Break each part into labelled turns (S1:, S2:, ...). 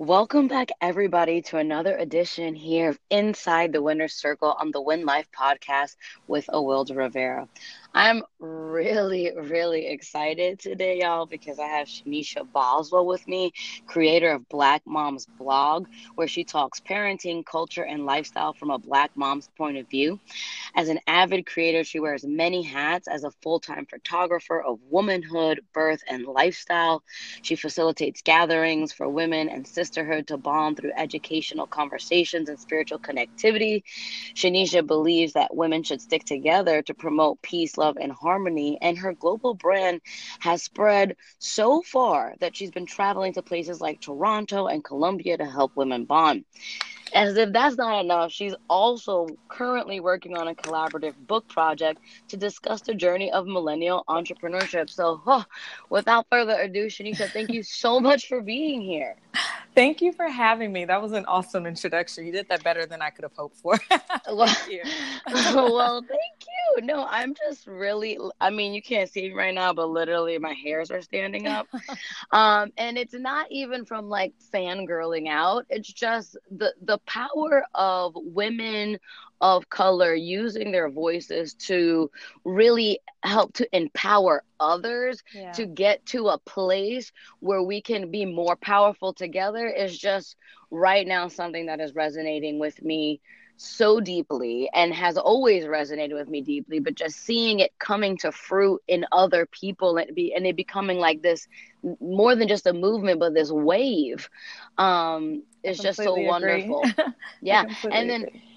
S1: Welcome back, everybody, to another edition here of Inside the Winner's Circle on the Win Life podcast with Awilda Rivera. I'm really, really excited today, y'all, because I have Shanisha Boswell with me, creator of Black Moms Blog, where she talks parenting, culture, and lifestyle from a Black mom's point of view. As an avid creator, she wears many hats as a full time photographer of womanhood, birth, and lifestyle. She facilitates gatherings for women and sisterhood to bond through educational conversations and spiritual connectivity. Shanisha believes that women should stick together to promote peace, love, and harmony. And her global brand has spread so far that she's been traveling to places like Toronto and Colombia to help women bond. As if that's not enough, she's also currently working on a collaborative book project to discuss the journey of millennial entrepreneurship. So, oh, without further ado, Shanisha, thank you so much for being here.
S2: Thank you for having me. That was an awesome introduction. You did that better than I could have hoped for.
S1: well, well, thank you. No, I'm just really, I mean, you can't see me right now, but literally my hairs are standing up. um, and it's not even from like fangirling out. It's just the, the power of women of color using their voices to really help to empower others yeah. to get to a place where we can be more powerful together is just right now something that is resonating with me so deeply and has always resonated with me deeply but just seeing it coming to fruit in other people and be and it becoming like this more than just a movement but this wave um is just so wonderful. Yeah. And then agree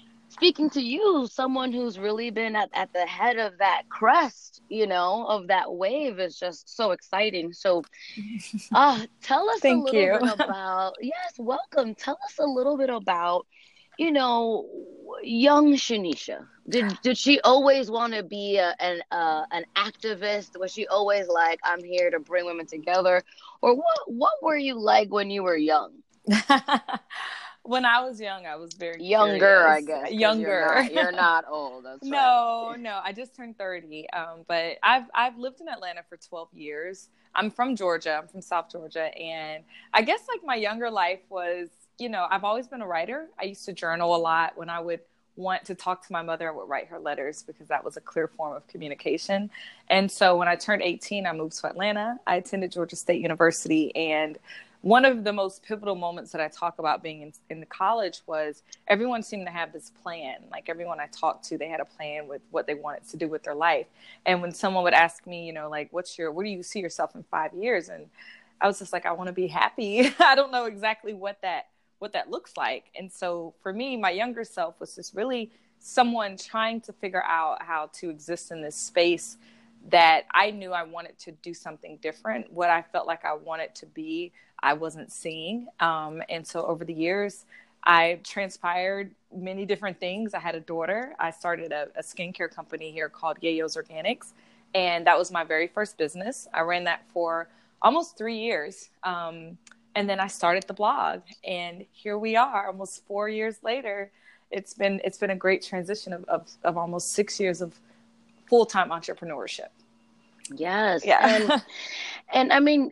S1: speaking to you, someone who's really been at, at the head of that crest, you know, of that wave is just so exciting. So, uh, tell us a little you. bit about, yes, welcome. Tell us a little bit about, you know, young Shanisha. Did did she always want to be a, an uh, an activist? Was she always like, I'm here to bring women together? Or what what were you like when you were young?
S2: when I was young, I was very
S1: younger.
S2: Curious.
S1: I guess
S2: younger.
S1: You're not, you're not old. That's
S2: no, right. no. I just turned thirty. Um, but I've I've lived in Atlanta for twelve years. I'm from Georgia. I'm from South Georgia, and I guess like my younger life was, you know, I've always been a writer. I used to journal a lot when I would want to talk to my mother, I would write her letters because that was a clear form of communication. And so when I turned 18, I moved to Atlanta. I attended Georgia State University and one of the most pivotal moments that I talk about being in, in the college was everyone seemed to have this plan. Like everyone I talked to, they had a plan with what they wanted to do with their life. And when someone would ask me, you know, like, what's your, where do you see yourself in five years? And I was just like, I want to be happy. I don't know exactly what that, what that looks like. And so for me, my younger self was just really someone trying to figure out how to exist in this space that I knew I wanted to do something different. What I felt like I wanted to be, I wasn't seeing. Um, and so over the years, I transpired many different things. I had a daughter. I started a, a skincare company here called Yayo's Organics. And that was my very first business. I ran that for almost three years. Um, and then I started the blog. And here we are, almost four years later. It's been it's been a great transition of, of, of almost six years of full time entrepreneurship.
S1: Yes. Yeah. And, and I mean,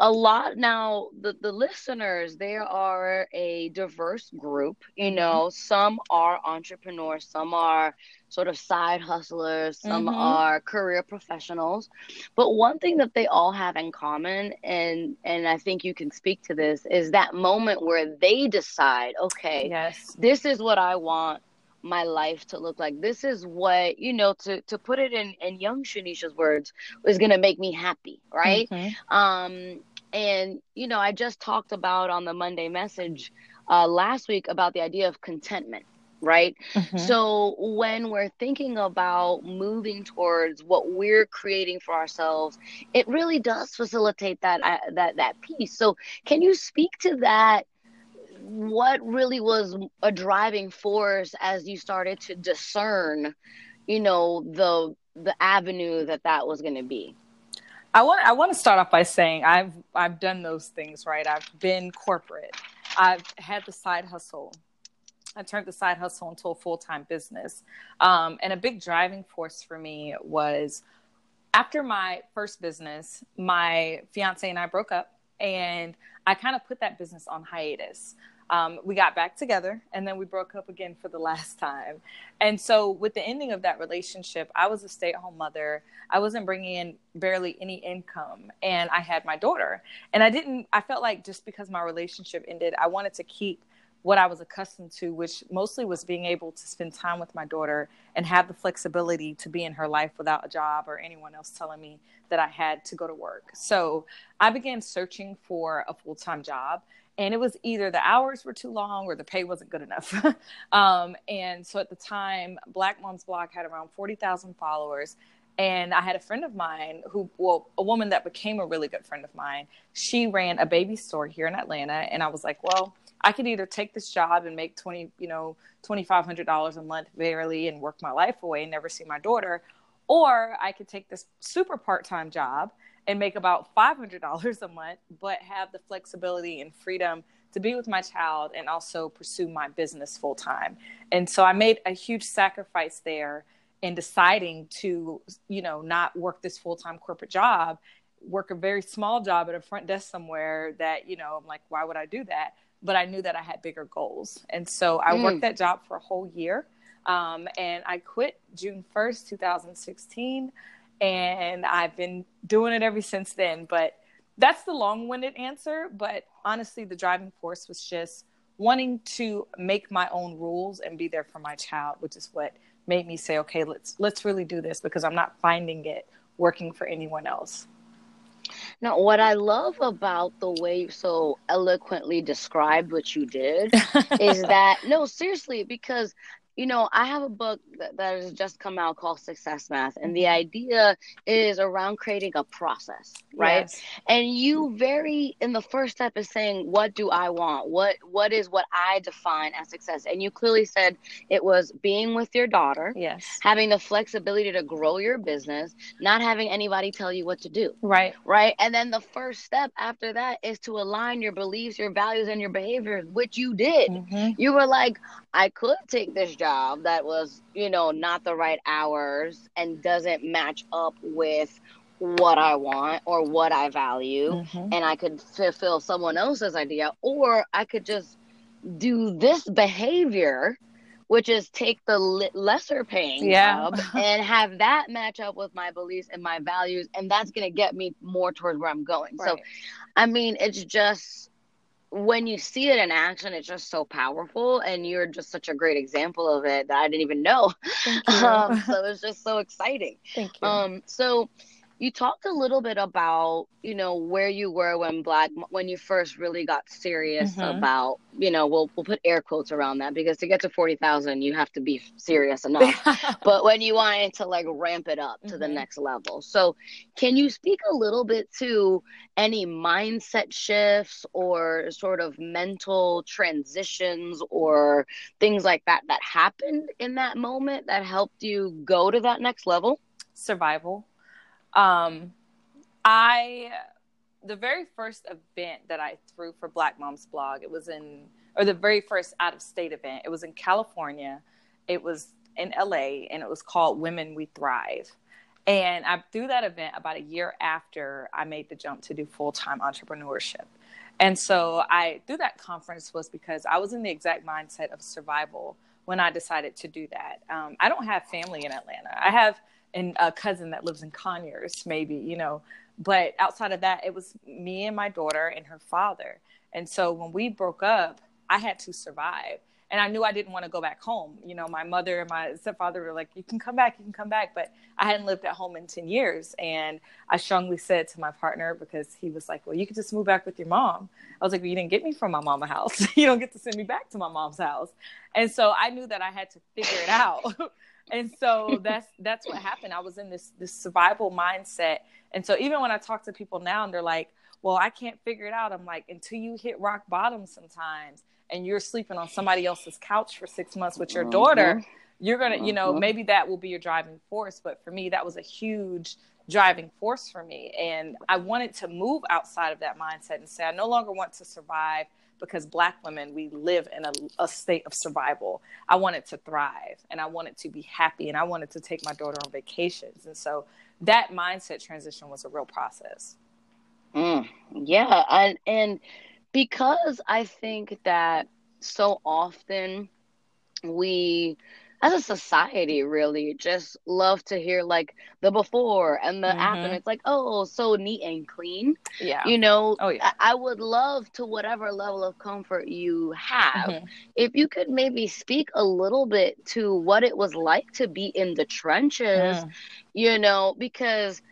S1: a lot now, the, the listeners, they are a diverse group. You mm-hmm. know, some are entrepreneurs, some are sort of side hustlers, some mm-hmm. are career professionals. But one thing that they all have in common, and and I think you can speak to this, is that moment where they decide, okay,
S2: yes,
S1: this is what I want my life to look like. This is what, you know, to to put it in in young Shanisha's words, is going to make me happy, right? Mm-hmm. Um and you know, I just talked about on the Monday message uh last week about the idea of contentment, right? Mm-hmm. So when we're thinking about moving towards what we're creating for ourselves, it really does facilitate that uh, that that piece. So can you speak to that what really was a driving force as you started to discern you know the the avenue that that was going to be
S2: i want i want to start off by saying i've i've done those things right i've been corporate i've had the side hustle I turned the side hustle into a full time business. Um, and a big driving force for me was after my first business, my fiance and I broke up and I kind of put that business on hiatus. Um, we got back together and then we broke up again for the last time. And so, with the ending of that relationship, I was a stay at home mother. I wasn't bringing in barely any income, and I had my daughter. And I didn't, I felt like just because my relationship ended, I wanted to keep what I was accustomed to, which mostly was being able to spend time with my daughter and have the flexibility to be in her life without a job or anyone else telling me that I had to go to work. So I began searching for a full time job and it was either the hours were too long or the pay wasn't good enough. um, and so at the time, Black Moms Blog had around 40,000 followers. And I had a friend of mine who, well, a woman that became a really good friend of mine. She ran a baby store here in Atlanta. And I was like, well, I could either take this job and make 20, you know, $2,500 a month barely and work my life away and never see my daughter. Or I could take this super part time job and make about $500 a month, but have the flexibility and freedom to be with my child and also pursue my business full time. And so I made a huge sacrifice there in deciding to, you know, not work this full time corporate job, work a very small job at a front desk somewhere that, you know, I'm like, why would I do that? But I knew that I had bigger goals. And so I mm. worked that job for a whole year. Um, and I quit June 1st, 2016 and I've been doing it ever since then. But that's the long-winded answer. But honestly, the driving force was just wanting to make my own rules and be there for my child, which is what made me say, okay, let's let's really do this because I'm not finding it working for anyone else.
S1: Now, what I love about the way you so eloquently described what you did is that no, seriously, because you know, I have a book that, that, has just come out called Success Math, and the mm-hmm. idea is around creating a process, right? Yes. And you very in the first step is saying, "What do I want? What what is what I define as success?" And you clearly said it was being with your daughter,
S2: yes,
S1: having the flexibility to grow your business, not having anybody tell you what to do,
S2: right,
S1: right. And then the first step after that is to align your beliefs, your values, and your behaviors, which you did. Mm-hmm. You were like, "I could take this job." that was, you know, not the right hours and doesn't match up with what I want or what I value, mm-hmm. and I could fulfill someone else's idea, or I could just do this behavior, which is take the lesser paying yeah. job and have that match up with my beliefs and my values, and that's going to get me more towards where I'm going. Right. So, I mean, it's just when you see it in action, it's just so powerful, and you're just such a great example of it that I didn't even know. Um, so it's just so exciting.
S2: Thank you.
S1: Um, so you talked a little bit about you know where you were when black when you first really got serious mm-hmm. about you know we'll we'll put air quotes around that because to get to 40,000 you have to be serious enough but when you wanted to like ramp it up to mm-hmm. the next level so can you speak a little bit to any mindset shifts or sort of mental transitions or things like that that happened in that moment that helped you go to that next level
S2: survival um, I the very first event that I threw for Black Moms Blog, it was in or the very first out of state event. It was in California. It was in LA and it was called Women We Thrive. And I threw that event about a year after I made the jump to do full time entrepreneurship. And so I through that conference was because I was in the exact mindset of survival when I decided to do that. Um, I don't have family in Atlanta. I have and a cousin that lives in Conyers, maybe, you know. But outside of that, it was me and my daughter and her father. And so when we broke up, I had to survive. And I knew I didn't want to go back home. You know, my mother and my stepfather were like, you can come back, you can come back. But I hadn't lived at home in 10 years. And I strongly said to my partner, because he was like, well, you could just move back with your mom. I was like, well, you didn't get me from my mama house. you don't get to send me back to my mom's house. And so I knew that I had to figure it out. and so that's that's what happened i was in this this survival mindset and so even when i talk to people now and they're like well i can't figure it out i'm like until you hit rock bottom sometimes and you're sleeping on somebody else's couch for six months with your mm-hmm. daughter you're gonna you know mm-hmm. maybe that will be your driving force but for me that was a huge driving force for me and i wanted to move outside of that mindset and say i no longer want to survive because black women we live in a, a, state of survival i wanted to thrive and i wanted to be happy and i wanted to take my daughter on vacations and so that mindset transition was a real process
S1: mm, yeah and and because I think that so often we as a society really just love to hear like the before and the mm-hmm. after it's like oh so neat and clean
S2: yeah
S1: you know
S2: oh yeah
S1: i, I would love to whatever level of comfort you have mm-hmm. if you could maybe speak a little bit to what it was like to be in the trenches mm. you know because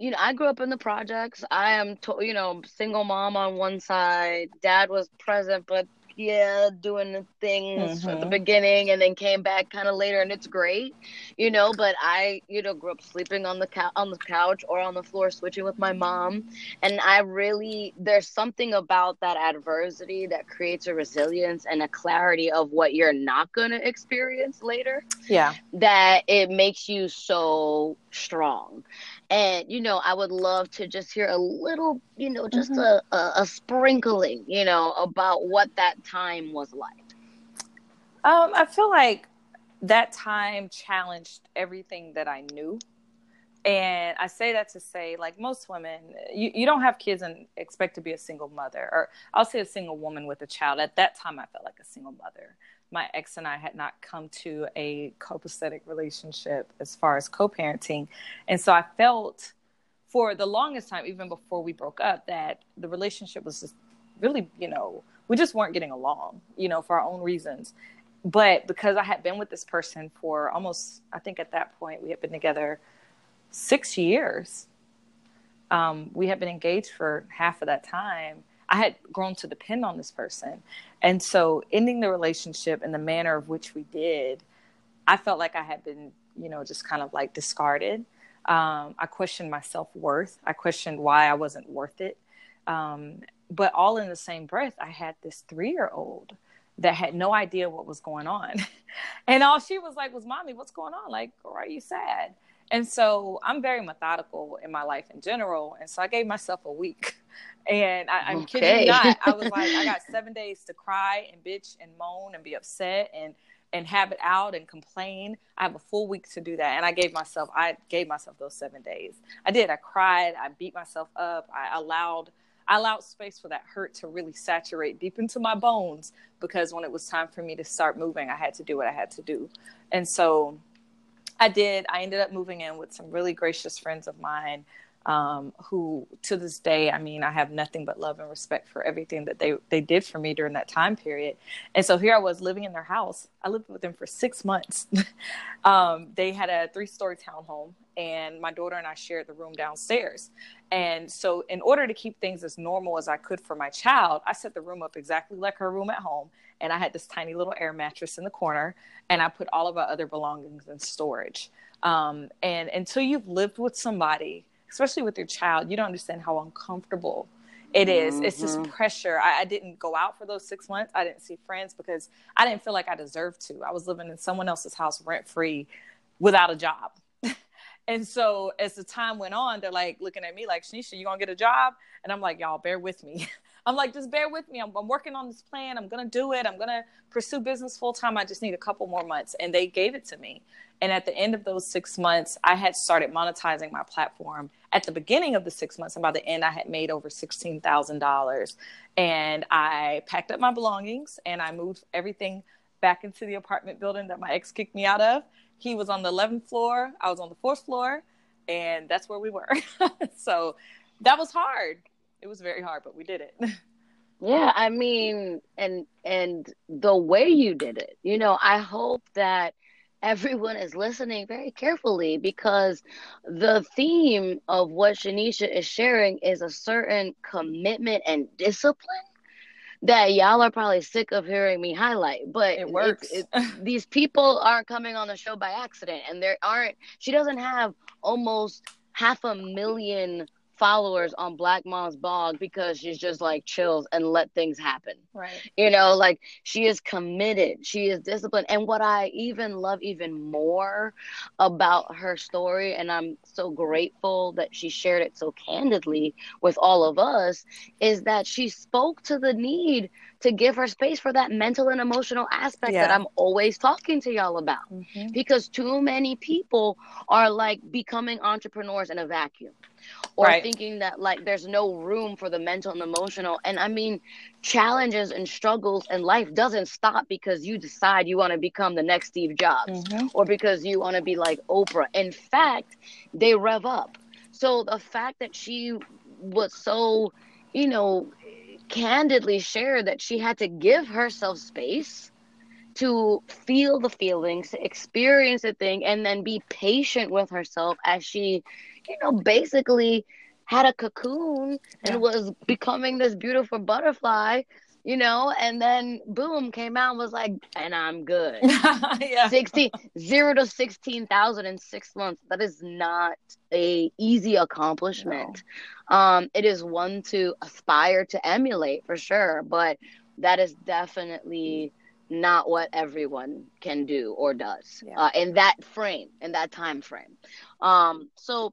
S1: you know, I grew up in the projects. I am, to, you know, single mom on one side. Dad was present, but yeah, doing the things mm-hmm. at the mm-hmm. beginning and then came back kind of later and it's great, you know, but I, you know, grew up sleeping on the couch on the couch or on the floor switching with my mom and I really there's something about that adversity that creates a resilience and a clarity of what you're not going to experience later.
S2: Yeah.
S1: That it makes you so strong and you know i would love to just hear a little you know just mm-hmm. a, a, a, sprinkling you know about what that time was like.
S2: Um i feel like that time challenged everything that i knew. And i say that to say like most women you, you don't have kids and expect to be a single mother or i'll say a single woman with a child. At that time i felt like a single mother my ex and I had not come to a copacetic relationship as far as co parenting. And so I felt for the longest time, even before we broke up, that the relationship was just really, you know, we just weren't getting along, you know, for our own reasons. But because I had been with this person for almost, I think at that point, we had been together six years. Um, we had been engaged for half of that time. I had grown to depend on this person. And so ending the relationship in the manner of which we did, I felt like I had been, you know, just kind of like discarded. Um, I questioned my self worth. I questioned why I wasn't worth it. Um, but all in the same breath, I had this three year old that had no idea what was going on. and all she was like was, Mommy, what's going on? Like, are you sad? And so I'm very methodical in my life in general. And so I gave myself a week. And I, am okay. kidding not. I was like, I got seven days to cry and bitch and moan and be upset and and have it out and complain. I have a full week to do that. And I gave myself I gave myself those seven days. I did. I cried, I beat myself up, I allowed I allowed space for that hurt to really saturate deep into my bones because when it was time for me to start moving, I had to do what I had to do. And so I did. I ended up moving in with some really gracious friends of mine um, who, to this day, I mean, I have nothing but love and respect for everything that they, they did for me during that time period. And so here I was living in their house. I lived with them for six months. um, they had a three story townhome, and my daughter and I shared the room downstairs. And so, in order to keep things as normal as I could for my child, I set the room up exactly like her room at home and I had this tiny little air mattress in the corner, and I put all of our other belongings in storage. Um, and until you've lived with somebody, especially with your child, you don't understand how uncomfortable it is. Mm-hmm. It's just mm-hmm. pressure. I, I, didn't go out for those six months. I didn't see friends because I didn't feel like I deserved to. I was living in someone else's house rent free without a job. and so as the time went on, they're like looking at me like, Shanisha, you gonna get a job? And I'm like, y'all, bear with me. I'm like, just bear with me. I'm, I'm working on this plan. I'm going to do it. I'm going to pursue business full time. I just need a couple more months. And they gave it to me. And at the end of those six months, I had started monetizing my platform at the beginning of the six months. And by the end, I had made over $16,000. And I packed up my belongings and I moved everything back into the apartment building that my ex kicked me out of. He was on the 11th floor, I was on the fourth floor, and that's where we were. so that was hard it was very hard, but we did it.
S1: yeah, I mean, and and the way you did it, you know, I hope that everyone is listening very carefully because the theme of what Shanisha is sharing is a certain commitment and discipline that y'all are probably sick of hearing me highlight. But
S2: it works.
S1: These people aren't coming on the show by accident, and there aren't. She doesn't have almost half a million followers on Black Mom's blog because she's just like chills and let things happen.
S2: Right.
S1: You know, like she is committed, she is disciplined. And what I even love even more about her story, and I'm so grateful that she shared it so candidly with all of us, is that she spoke to the need to give her space for that mental and emotional aspect yeah. that I'm always talking to y'all about. Mm-hmm. Because too many people are like becoming entrepreneurs in a vacuum or
S2: Right.
S1: thinking that like there's no room for the mental and emotional. And I mean, challenges and struggles in life doesn't stop because you decide you want to become the next Steve Jobs
S2: Mhm.
S1: or because you want to be like Oprah. In fact, they rev up. So the fact that she was so, you know, candidly shared that she had to give herself space to feel the feelings, to experience the thing, and then be patient with herself as she, you know, basically had a cocoon and
S2: Yeah.
S1: was becoming this beautiful butterfly, you know, and then boom came out and was like, and I'm good.
S2: yeah.
S1: 16 zero to 16,000 in six months. That is not a easy accomplishment. Um, it is one to aspire to emulate for sure, but that is definitely not what everyone can do or does
S2: Yeah.
S1: uh, in that frame, in that time frame. Um, so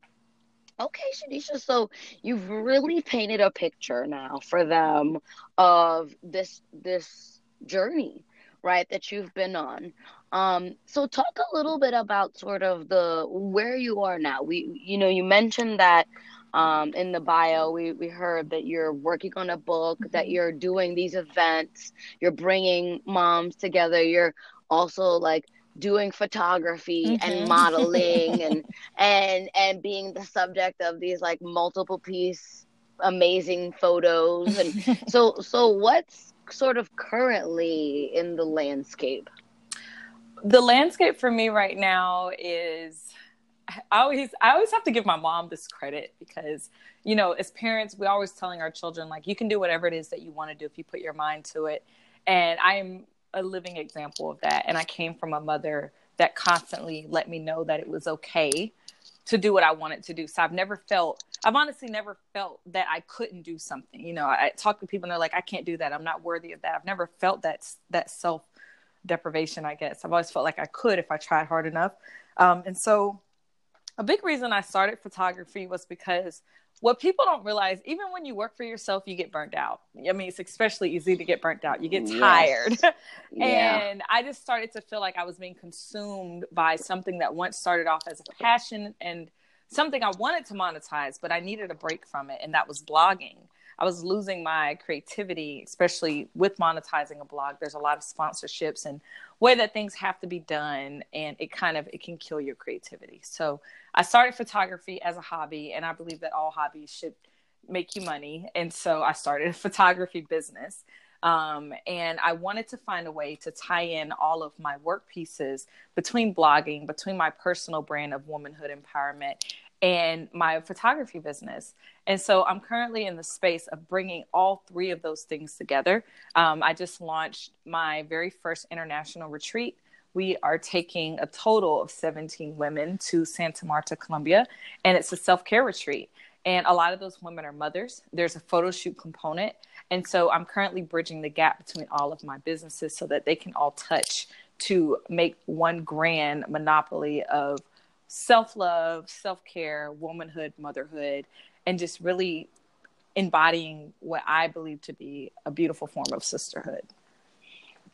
S1: Okay, Shanisha. So you've really painted a picture now for them of this this journey, right? That you've been on. Um, so talk a little bit about sort of the where you are now. We, you know, you mentioned that um, in the bio, we we heard that you're working on a book, that
S2: Mhm.
S1: you're doing these events, you're bringing moms together. You're also like doing photography and
S2: Mhm.
S1: modeling and and and being the subject of these like multiple piece amazing photos and so so what's sort of currently in the landscape
S2: the landscape for me right now is I always I always have to give my mom this credit because you know as parents we're always telling our children like you can do whatever it is that you want to do if you put your mind to it. And I am a living example of that. And I came from a mother that constantly let me know that it was okay to do what I wanted to do. So I've never felt I've honestly never felt that I couldn't do something. You know I, talk to people and they're like I can't do that. I'm not worthy of that. I've never felt that that self deprivation, I guess. I've always felt like I could if I tried hard enough. Um, and so, a big reason I started photography was because what people don't realize, even when you work for yourself, you get burnt out. I mean, it's especially easy to get burnt out. You get
S1: Yes.
S2: tired.
S1: yeah
S2: And I just started to feel like I was being consumed by something that once started off as a passion and something I wanted to monetize, but I needed a break from it, and that was blogging. I was losing my creativity, especially with monetizing a blog. There's a lot of sponsorships and way that things have to be done, and it kind of it can kill your creativity. So I started photography as a hobby, and I believe that all hobbies should make you money. And so I started a photography business. Um, and I wanted to find a way to tie in all of my work pieces between blogging, between my personal brand of womanhood empowerment, and my photography business. And so I'm currently in the space of bringing all three of those things together. Um, I just launched my very first international retreat. We are taking a total of 17 women to Santa Marta, Colombia, and it's a self care retreat. And a lot of those women are mothers. There's a photo shoot component. And so I'm currently bridging the gap between all of my businesses so that they can all touch to make one grand monopoly of self love, self care, womanhood, motherhood, and just really embodying what I believe to be a beautiful form of sisterhood.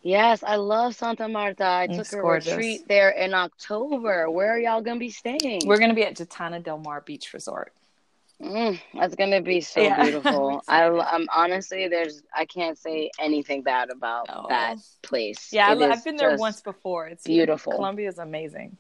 S1: yes i love santa marta i
S2: It's
S1: took a
S2: gorgeous.
S1: retreat there in october where are y'all gonna be staying
S2: We're going to be at Jatana Del Mar Beach Resort.
S1: Mm, that's gonna be so
S2: Yeah.
S1: Beautiful. I, I'm honestly, there's, I can't say anything bad about that place.
S2: Yeah,
S1: It
S2: I, I've been there once before. It's
S1: beautiful.
S2: Colombia is amazing.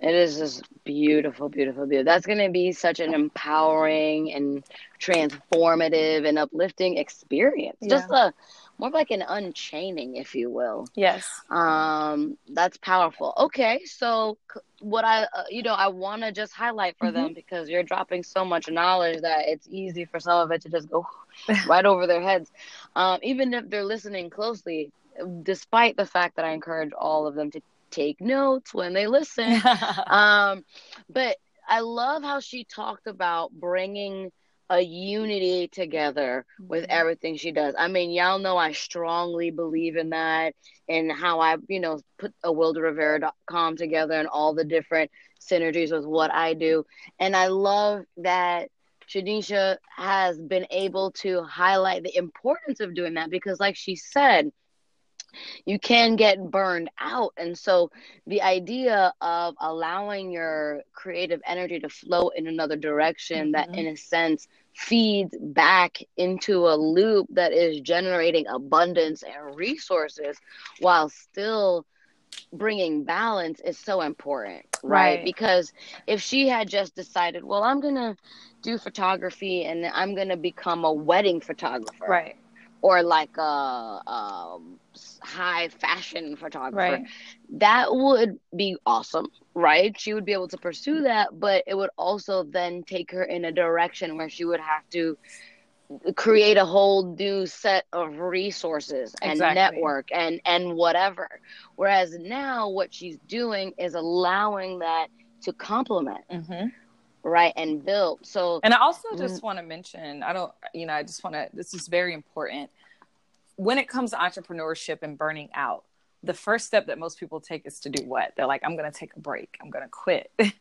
S1: It is just beautiful, beautiful, beautiful. That's gonna be such an empowering and transformative and uplifting experience. Just a more of like an unchaining, if you will.
S2: Yes.
S1: Um, that's powerful. Okay, so what I, uh, you know, I want to just highlight for them because you're dropping so much knowledge that it's easy for some of it to just go right over their heads. Um, even if they're listening closely, despite the fact that I encourage all of them to take notes when they listen. um, but I love how she talked about bringing a unity together with
S2: Mm-hmm.
S1: everything she does. I mean, y'all know I strongly believe in that and how I, you know, put awildarivera.com together and all the different synergies with what I do. And I love that Shanisha has been able to highlight the importance of doing that because, like she said, you can get burned out. And so the idea of allowing your creative energy to flow in another direction mm-hmm. that, in a sense, feeds back into a loop that is generating abundance and resources while still bringing balance is so important, right? right? Because if she had just decided, well, I'm going to do photography and I'm going to become a wedding photographer.
S2: Right
S1: or like a, a high fashion photographer, right. that would be awesome, right? She would be able to pursue that, but it would also then take her in a direction where she would have to create a whole new set of resources and exactly. network and and whatever whereas now what she's doing is allowing that to complement mm-hmm right and built. So
S2: and i also just mm. want to mention i don't you know i just want to this is very important. When it comes to entrepreneurship and burning out the first step that most people take is to do what? They're like i'm going to take a break. I'm going to quit.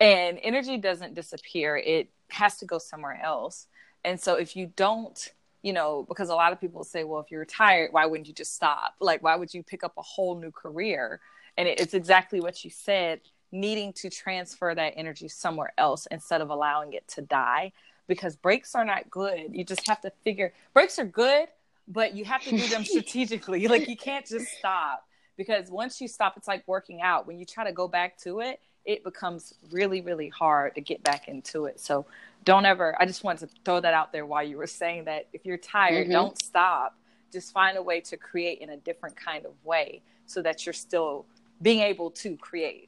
S2: And energy doesn't disappear. It has to go somewhere else. And so if you don't you know because a lot of people say well if you're tired why wouldn't you just stop? Like why would you pick up a whole new career? And it's exactly what you said needing to transfer that energy somewhere else instead of allowing it to die because breaks are not good. You just have to figure breaks are good, but you have to do them strategically. like you can't just stop because once you stop, it's like working out. When you try to go back to it, it becomes really, really hard to get back into it. So don't ever, I just wanted to throw that out there while you were saying that if you're tired, mm-hmm. don't stop. Just find a way to create in a different kind of way so that you're still being able to create.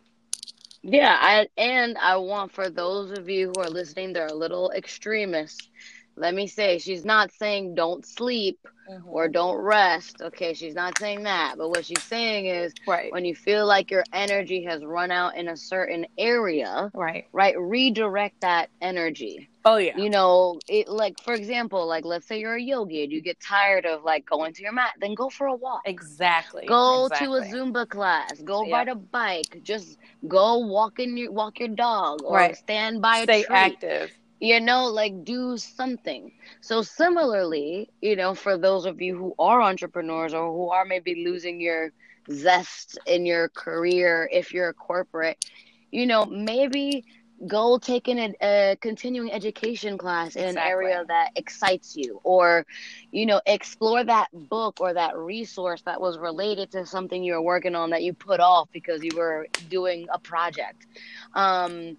S1: Yeah, I and I want for those of you who are listening, they're a little extremists. Let me say, she's not saying don't sleep mm-hmm. or don't rest. Okay, she's not saying that. But what she's saying is
S2: right.
S1: when you feel like your energy has run out in a certain area,
S2: right,
S1: right, redirect that energy.
S2: Oh yeah.
S1: You know, it like for example, like let's say you're a yogi and you get tired of like going to your mat, then go for a walk.
S2: Exactly.
S1: Go
S2: exactly.
S1: to a Zumba class. Go yep. ride a bike. Just go walk in your walk your dog or
S2: right.
S1: stand by
S2: Stay
S1: a tree.
S2: active.
S1: You know, like do something. So similarly, you know, for those of you who are entrepreneurs or who are maybe losing your zest in your career if you're a corporate, you know, maybe go take in a, a continuing education class in exactly. an area that excites you or you know explore that book or that resource that was related to something you were working on that you put off because you were doing a project um,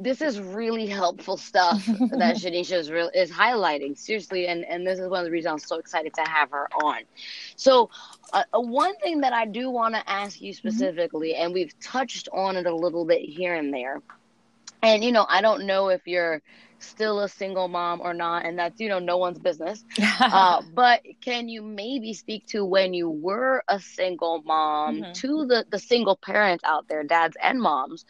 S1: this is really helpful stuff that Shanisha is, re- is highlighting seriously, and and this is one of the reasons I'm so excited to have her on. So, uh, uh one thing that I do want to ask you mm-hmm. specifically, mm-hmm. and we've touched on it a little bit here and there, and you know i don't know if you're still a single mom or not and that's you know no one's business uh, but can you maybe speak to when you were a single mom mm-hmm. to the the single parents out there dads and moms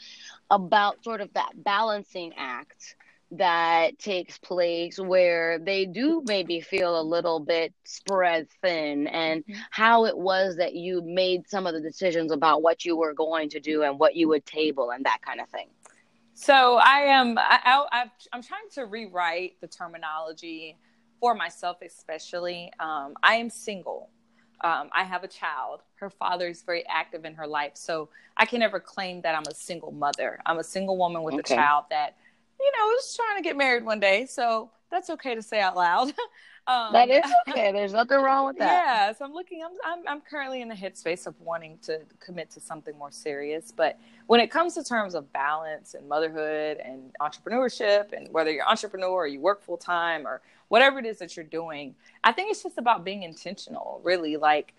S1: about sort of that balancing act that takes place where they do maybe feel a little bit spread thin and mm-hmm. how it was that you made some of the decisions about what you were going to do and what you would table and that kind of thing
S2: so I am. I, I, am trying to rewrite the terminology for myself, especially. Um, I am single. Um, I have a child. Her father is very active in her life, so I can never claim that I'm a single mother. I'm a single woman with okay. a child that, you know, is trying to get married one day. So that's okay to say out loud.
S1: Um, that is okay. There's nothing wrong with that.
S2: Yeah. So I'm looking. I'm, I'm I'm currently in the headspace of wanting to commit to something more serious. But when it comes to terms of balance and motherhood and entrepreneurship, and whether you're entrepreneur or you work full time or whatever it is that you're doing, I think it's just about being intentional. Really, like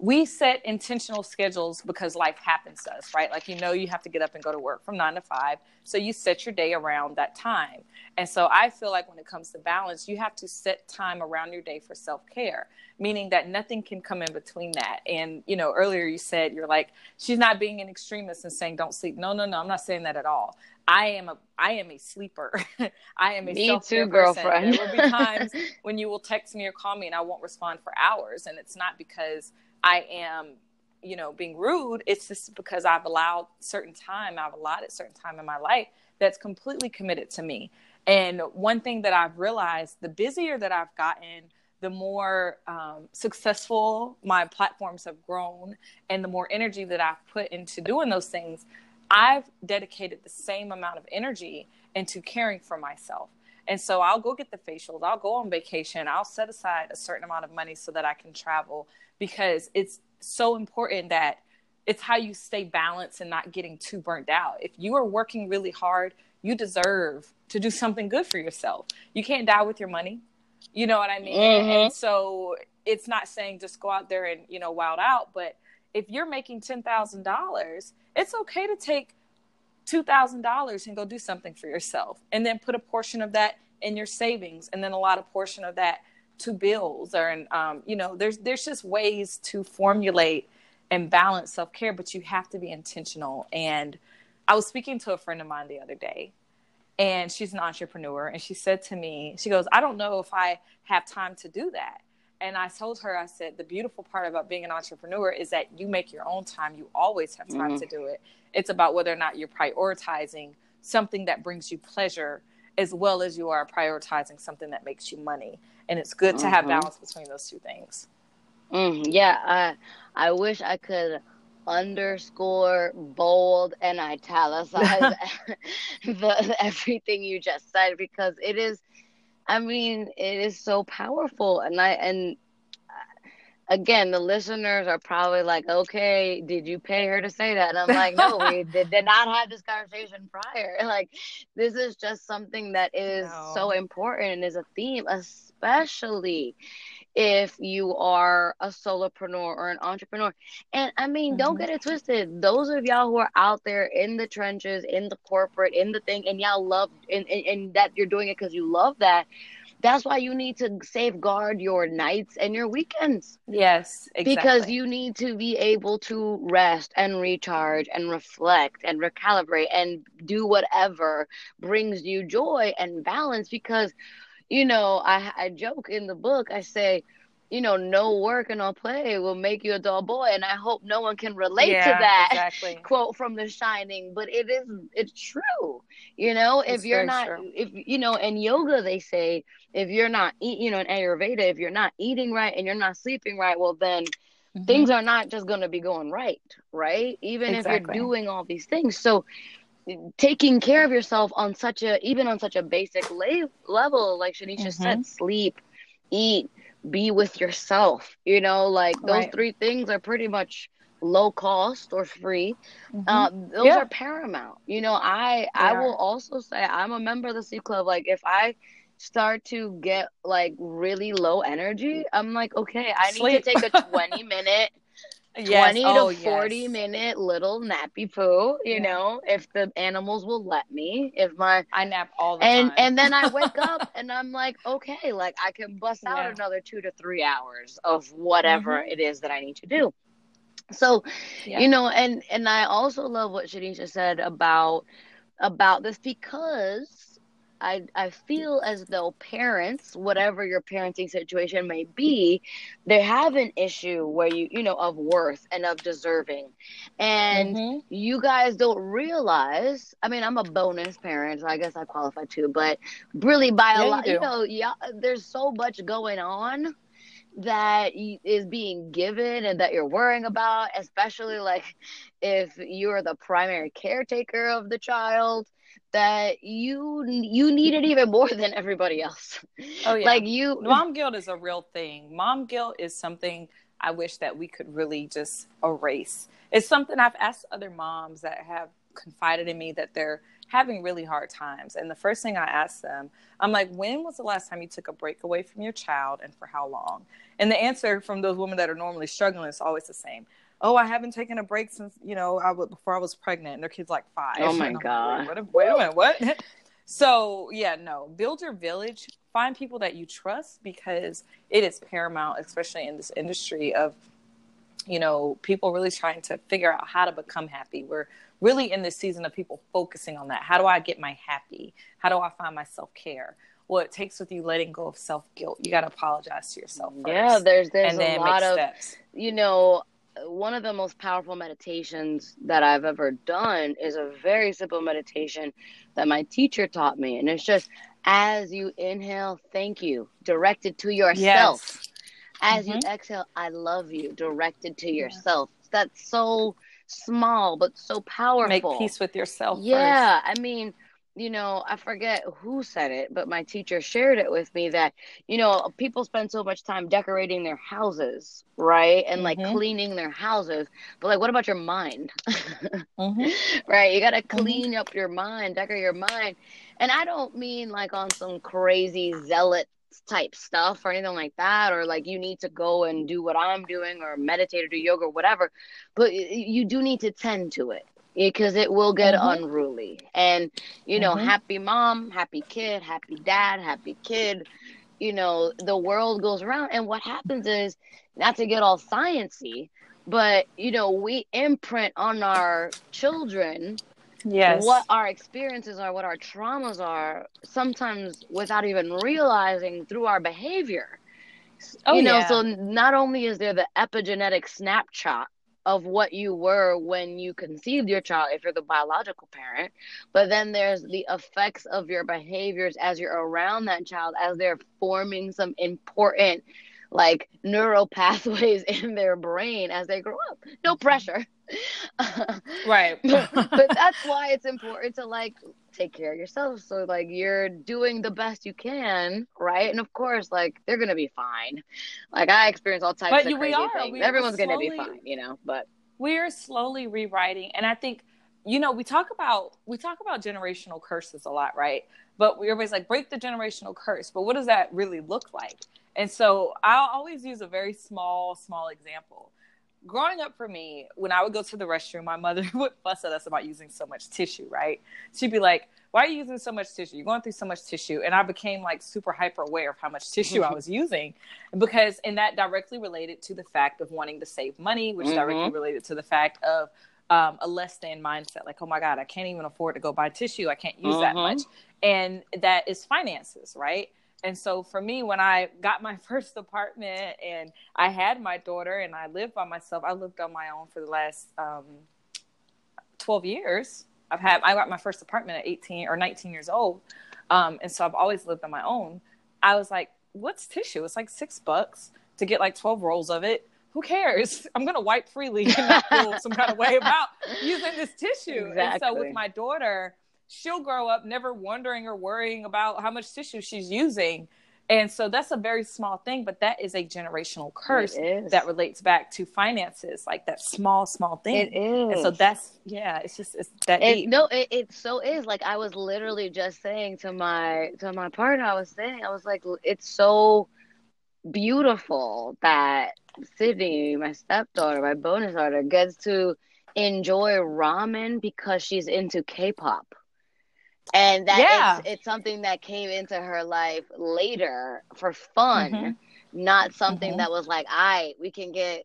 S2: we set intentional schedules because life happens to us, right? Like, you know, you have to get up and go to work from nine to five. So you set your day around that time. And so I feel like when it comes to balance, you have to set time around your day for self care, meaning that nothing can come in between that. And, you know, earlier you said you're like, she's not being an extremist and saying don't sleep. No, no, no, I'm not saying that at all. I am a I am a sleeper. I am a
S1: me too, girlfriend.
S2: There will be times when you will text me or call me and I won't respond for hours, and it's not because I am, you know, being rude. It's just because I've allowed certain time, I've allotted certain time in my life that's completely committed to me. And one thing that I've realized, the busier that I've gotten, the more um, successful my platforms have grown and the more energy that I've put into doing those things, I've dedicated the same amount of energy into caring for myself. And so I'll go get the facials, I'll go on vacation, I'll set aside a certain amount of money so that I can travel because it's so important that it's how you stay balanced and not getting too burnt out. If you are working really hard, you deserve to do something good for yourself. You can't die with your money. You know what I mean? Mm-hmm. And so it's not saying just go out there and, you know, wild out, but if you're making $10,000, it's okay to take $2,000 and go do something for yourself and then put a portion of that in your savings and then a lot of portion of that to bills or and um, you know there's there's just ways to formulate and balance self-care but you have to be intentional and I was speaking to a friend of mine the other day and she's an entrepreneur and she said to me she goes I don't know if I have time to do that and I told her, I said, the beautiful part about being an entrepreneur is that you make your own time. You always have time mm-hmm. to do it. It's about whether or not you're prioritizing something that brings you pleasure as well as you are prioritizing something that makes you money. And it's good mm-hmm. to have mm-hmm. balance between those two things.
S1: Mm, yeah, I I wish I could underscore bold and italicize the everything you just said because it is I mean, it is so powerful, and I and again, the listeners are probably like, "Okay, did you pay her to say that?" And I'm like, "No, we did, did, not have this conversation prior. Like, this is just something that is no. so important and is a theme, especially if you are a solopreneur or an entrepreneur. And I mean, mm-hmm. don't get it twisted. Those of y'all who are out there in the trenches, in the corporate, in the thing, and y'all love and, and, and that you're doing it because you love that. That's why you need to safeguard your nights and your weekends.
S2: Yes, exactly.
S1: Because you need to be able to rest and recharge and reflect and recalibrate and do whatever brings you joy and balance because you know, I, I joke in the book, I say, you know, no work and no play will make you a dull boy. And I hope no one can relate yeah, to that exactly. quote from The Shining, but it is, it's true. You know, it's if you're not, true. if, you know, in yoga, they say, if you're not, eating, you know, in Ayurveda, if you're not eating right and you're not sleeping right, well, then mm-hmm. things are not just going to be going right, right? Even exactly. if you're doing all these things. So, taking care of yourself on such a even on such a basic la- level like shanisha mm-hmm. said sleep eat be with yourself you know like those right. three things are pretty much low cost or free mm-hmm. uh, those yeah. are paramount you know i they i are. will also say i'm a member of the sleep club like if i start to get like really low energy i'm like okay i Sleep. need to take a 20 minute yes. 20 oh, to 40 yes. minute little nappy poo you yeah. know if the animals will let me if my
S2: i nap all the
S1: and
S2: time.
S1: and then i wake up and i'm like okay like i can bust out yeah. another two to three hours of whatever mm-hmm. it is that i need to do so yeah. you know and and i also love what shanisha said about about this because I I feel as though parents, whatever your parenting situation may be, they have an issue where you you know of worth and of deserving, and mm-hmm. you guys don't realize. I mean, I'm a bonus parent, so I guess I qualify too. But really, by yeah, a lot, you, you know, yeah, there's so much going on that is being given and that you're worrying about especially like if you're the primary caretaker of the child that you you need it even more than everybody else.
S2: Oh yeah. Like you mom guilt is a real thing. Mom guilt is something I wish that we could really just erase. It's something I've asked other moms that have confided in me that they're having really hard times. And the first thing I ask them, I'm like, when was the last time you took a break away from your child and for how long? And the answer from those women that are normally struggling is always the same oh, I haven't taken a break since you know I was before I was pregnant, and their kid's like five.
S1: Oh my god!
S2: Like, wait, wait a minute, what? so yeah, no, build your village. Find people that you trust because it is paramount, especially in this industry of you know people really trying to figure out how to become happy. We're really in this season of people focusing on that. How do I get my happy? How do I find my self care? Well, it takes with you letting go of self guilt. You got to apologize to yourself. First,
S1: yeah, there's there's a lot of steps. you know one of the most powerful meditations that I've ever done is a very simple meditation that my teacher taught me. And it's just As you inhale, thank you, directed to yourself. Yes. As mm-hmm. you exhale, I love you, directed to yourself. That's so small but so powerful.
S2: Make peace with yourself.
S1: Yeah,
S2: first.
S1: I mean, you know, I forget who said it, but my teacher shared it with me that, you know, people spend so much time decorating their houses, right? And like mm-hmm. cleaning their houses. But like, what about your mind? mm-hmm. Right? You got to mm-hmm. clean mm-hmm. up your mind, decorate your mind. And I don't mean like on some crazy zealot type stuff or anything like that or like you need to go and do what i'm doing or meditate or do yoga or whatever but you do need to tend to it because it will get mm-hmm. unruly. And you know, mm-hmm. happy mom, happy kid, happy dad, happy kid. You know, the world goes around, and what happens is not to get all sciency, but you know, we imprint on our children
S2: yes
S1: what our experiences are what our traumas are sometimes without even realizing through our behavior oh, you know yeah. so not only is there the epigenetic snapshot of what you were when you conceived your child if you're the biological parent but then there's the effects of your behaviors as you're around that child as they're forming some important like neural pathways in their brain as they grow up. No mm-hmm. pressure.
S2: Right.
S1: But, but that's why it's important to like take care of yourself. So like you're doing the best you can right? And of course like they're gonna be fine. Like i experience all types but of crazy are, things. Everyone's slowly, gonna be fine you know but
S2: we're slowly rewriting. And i think you know we talk about we talk about generational curses a lot right? But we always like break the generational curse. But what does that really look like and so i'll always use a very small small example growing up for me, when I would go to the restroom, my mother would fuss at us about using so much tissue, right? She'd be like, why are you using so much tissue? You're going through so much tissue. And I became like super hyper aware of how much tissue I was using because, and that directly related to the fact of wanting to save money, which mm-hmm. directly related to the fact of um, a less than mindset. Like, oh my God, I can't even afford to go buy tissue. I can't use mm-hmm. that much. And that is finances, right? And so for me, when I got my first apartment and I had my daughter and I lived by myself, I lived on my own for the last um, 12 years. I've had, I got my first apartment at 18 or 19 years old. Um, and so I've always lived on my own. I was like, what's tissue? It's like six bucks to get like 12 rolls of it. Who cares? I'm going to wipe freely and not feel some kind of way about using this tissue. Exactly. And so with my daughter, she'll grow up never wondering or worrying about how much tissue she's using. And so that's a very small thing, but that is a generational curse that relates back to finances, like that small, small thing.
S1: It is.
S2: And so that's yeah, it's just it's that
S1: it, No, it, it so is. Like I was literally just saying to my to my partner, I was saying, I was like, it's so beautiful that Sydney, my stepdaughter, my bonus daughter, gets to enjoy ramen because she's into K-pop and that yeah. it's, it's, something that came into her life later for fun mm-hmm. not something mm-hmm. that was like i right, we can get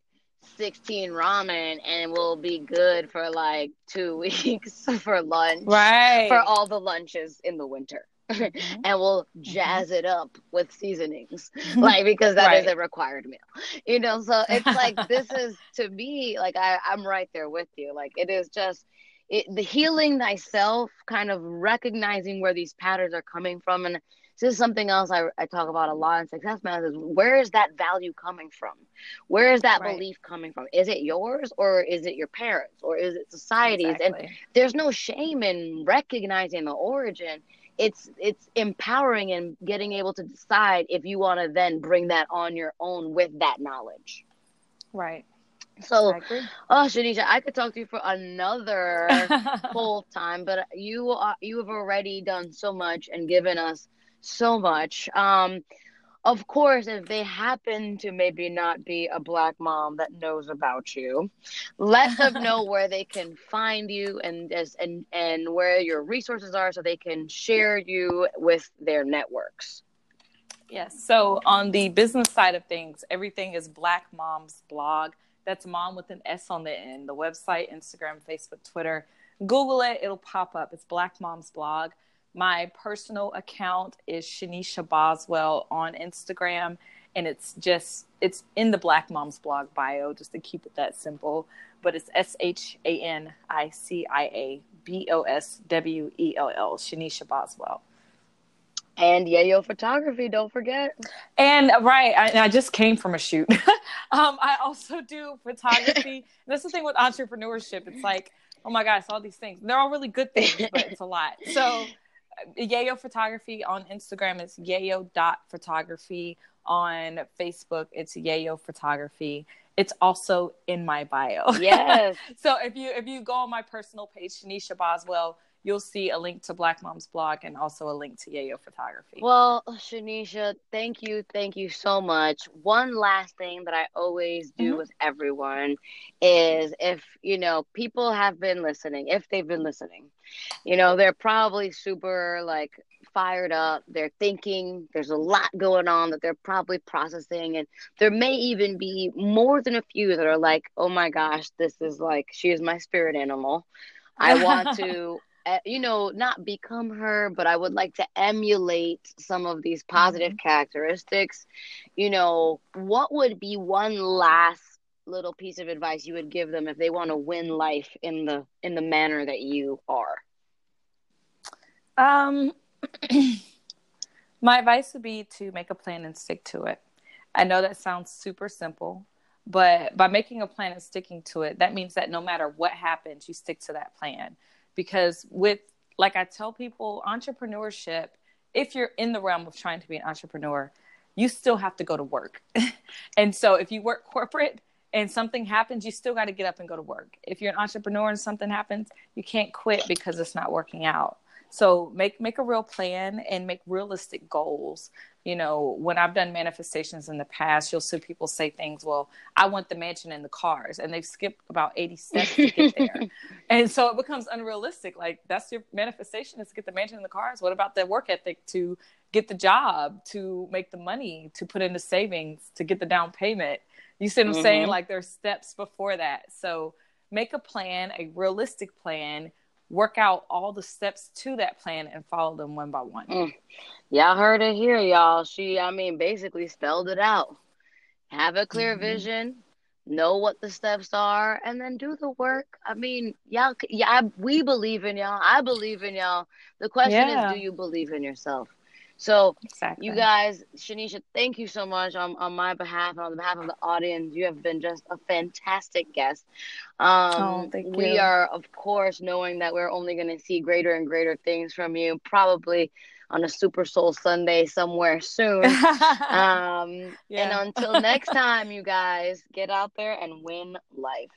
S1: 16 ramen and we'll be good for like two weeks for lunch
S2: right
S1: for all the lunches in the winter mm-hmm. and we'll mm-hmm. jazz it up with seasonings like because that right. is a required meal you know so it's like this is to me like I, i'm right there with you like it is just it, the healing thyself, kind of recognizing where these patterns are coming from. And this is something else I, I talk about a lot in success matters is where is that value coming from? Where is that right. belief coming from? Is it yours or is it your parents or is it society's? Exactly. And there's no shame in recognizing the origin. It's it's empowering and getting able to decide if you want to then bring that on your own with that knowledge.
S2: Right.
S1: So, oh, Shanicia, I could talk to you for another whole time, but you are, you have already done so much and given us so much. Um, of course, if they happen to maybe not be a black mom that knows about you, let them know where they can find you and as and and where your resources are, so they can share you with their networks.
S2: Yes. So on the business side of things, everything is Black Moms Blog that's mom with an S on the end. The website, Instagram, Facebook, Twitter. Google it, it'll pop up. It's Black Mom's Blog. My personal account is Shanicia Boswell on Instagram, and it's just it's in the Black Mom's Blog bio, just to keep it that simple. But it's S H A N I C I A B O S W E L L, Shanicia Boswell.
S1: And Yayo Photography, don't forget.
S2: And right, I, I just came from a shoot. um, I also do photography. That's the thing with entrepreneurship. It's like, oh my gosh, all these things. They're all really good things, but it's a lot. So Yayo Photography on Instagram is yayo.photography. On Facebook, it's Yayo Photography. It's also in my bio.
S1: Yes.
S2: so if you if you go on my personal page, Shanicia Boswell, you'll see a link to Black Mom's blog and also a link to Yayo Photography.
S1: Well, Shanicia, thank you, thank you so much. One last thing that I always do mm-hmm. with everyone is if you know people have been listening, if they've been listening, you know they're probably super like fired up. They're thinking there's a lot going on that they're probably processing. And there may even be more than a few that are like, oh my gosh, this is like, she is my spirit animal. I want to, you know, not become her, but I would like to emulate some of these positive mm-hmm. characteristics. You know, what would be one last little piece of advice you would give them if they want to win life in the in the manner that you are
S2: um my advice would be to make a plan and stick to it. I know that sounds super simple, but by making a plan and sticking to it, that means that no matter what happens, you stick to that plan. Because with, like I tell people, entrepreneurship, if you're in the realm of trying to be an entrepreneur, you still have to go to work. and so if you work corporate, and something happens, you still got to get up and go to work. If you're an entrepreneur and something happens, you can't quit because it's not working out. So make make a real plan and make realistic goals. You know, when I've done manifestations in the past, you'll see people say things, well, I want the mansion and the cars, and they've skipped about 80 steps to get there. and so it becomes unrealistic. Like that's your manifestation is to get the mansion and the cars. What about the work ethic to get the job, to make the money, to put in the savings, to get the down payment? You see what I'm mm-hmm. saying? Like there's steps before that. So make a plan, a realistic plan work out all the steps to that plan and follow them one by one. Mm.
S1: Y'all heard it here, y'all. She, I mean, basically spelled it out. Have a clear mm-hmm. vision, know what the steps are, and then do the work. I mean, y'all, yeah, we believe in y'all. I believe in y'all. The question yeah. is, do you believe in yourself? So, exactly. you guys, Shanicia, thank you so much on, on my behalf and on behalf of the audience. You have been just a fantastic guest. Um, oh, we you. are, of course, knowing that we're only going to see greater and greater things from you, probably on a Super Soul Sunday somewhere soon. um, yeah. And until next time, you guys, get out there and win life.